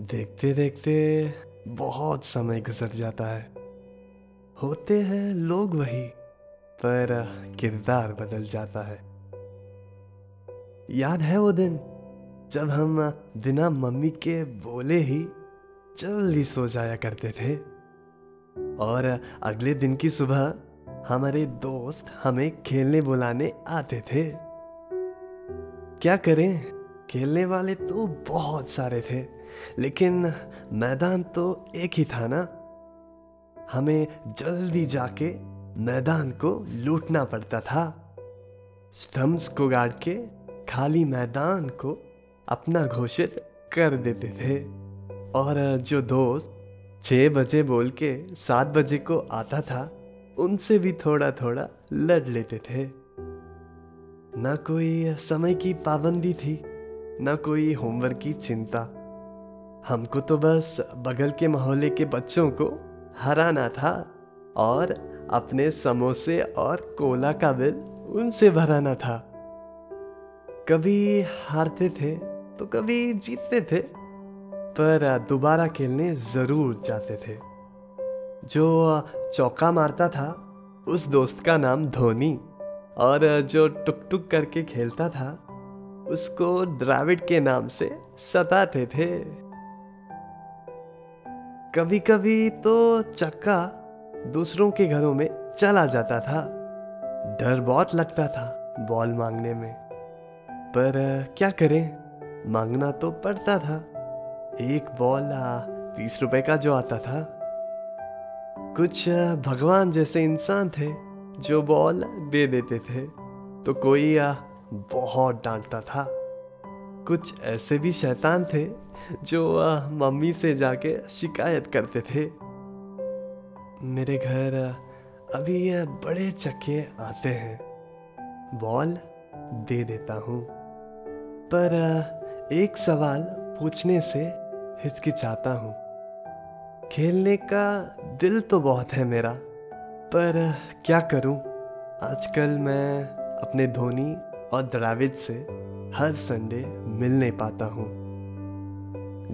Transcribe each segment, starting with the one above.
देखते देखते बहुत समय गुजर जाता है। होते हैं लोग वही, पर किरदार बदल जाता है। याद है वो दिन, जब हम बिना मम्मी के बोले ही जल्दी सो जाया करते थे? और अगले दिन की सुबह हमारे दोस्त हमें खेलने बुलाने आते थे। क्या करें? खेलने वाले तो बहुत सारे थे। लेकिन मैदान तो एक ही था ना। हमें जल्दी जाके मैदान को लूटना पड़ता था। स्टम्प्स को गाड़ के खाली मैदान को अपना घोषित कर देते थे। और जो दोस्त छः बजे बोल के सात बजे को आता था, उनसे भी थोड़ा थोड़ा लड़ लेते थे। ना कोई समय की पाबंदी थी, ना कोई होमवर्क की चिंता। हमको तो बस बगल के मोहल्ले के बच्चों को हराना था और अपने समोसे और कोला का बिल उनसे भराना था। कभी हारते थे तो कभी जीतते थे, पर दोबारा खेलने ज़रूर जाते थे। जो चौका मारता था, उस दोस्त का नाम धोनी और जो टुक टुक करके खेलता था, उसको द्राविड के नाम से सताते थे। कभी कभी तो चक्का दूसरों के घरों में चला जाता था। डर बहुत लगता था बॉल मांगने में। पर, क्या करें? मांगना तो पड़ता था। एक बॉल तीस रुपए का जो आता था। कुछ भगवान जैसे इंसान थे जो बॉल दे देते थे। तो कोई बहुत डांटता था। कुछ ऐसे भी शैतान थे जो मम्मी से जाके शिकायत करते थे। मेरे घर अभी ये बड़े चक्के आते हैं। बॉल दे देता हूँ। पर एक सवाल पूछने से हिचकिचाता हूँ। खेलने का दिल तो बहुत है मेरा, पर क्या करूँ? आजकल मैं अपने धोनी और द्राविड से हर संडे मिल नहीं पाता हूँ।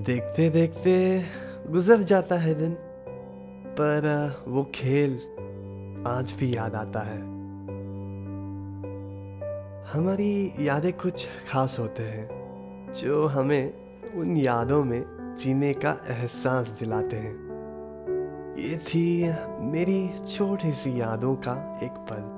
देखते देखते गुजर जाता है दिन, पर वो खेल आज भी याद आता है। हमारी यादें कुछ खास होते हैं, जो हमें उन यादों में जीने का एहसास दिलाते हैं। ये थी मेरी छोटी सी यादों का एक पल।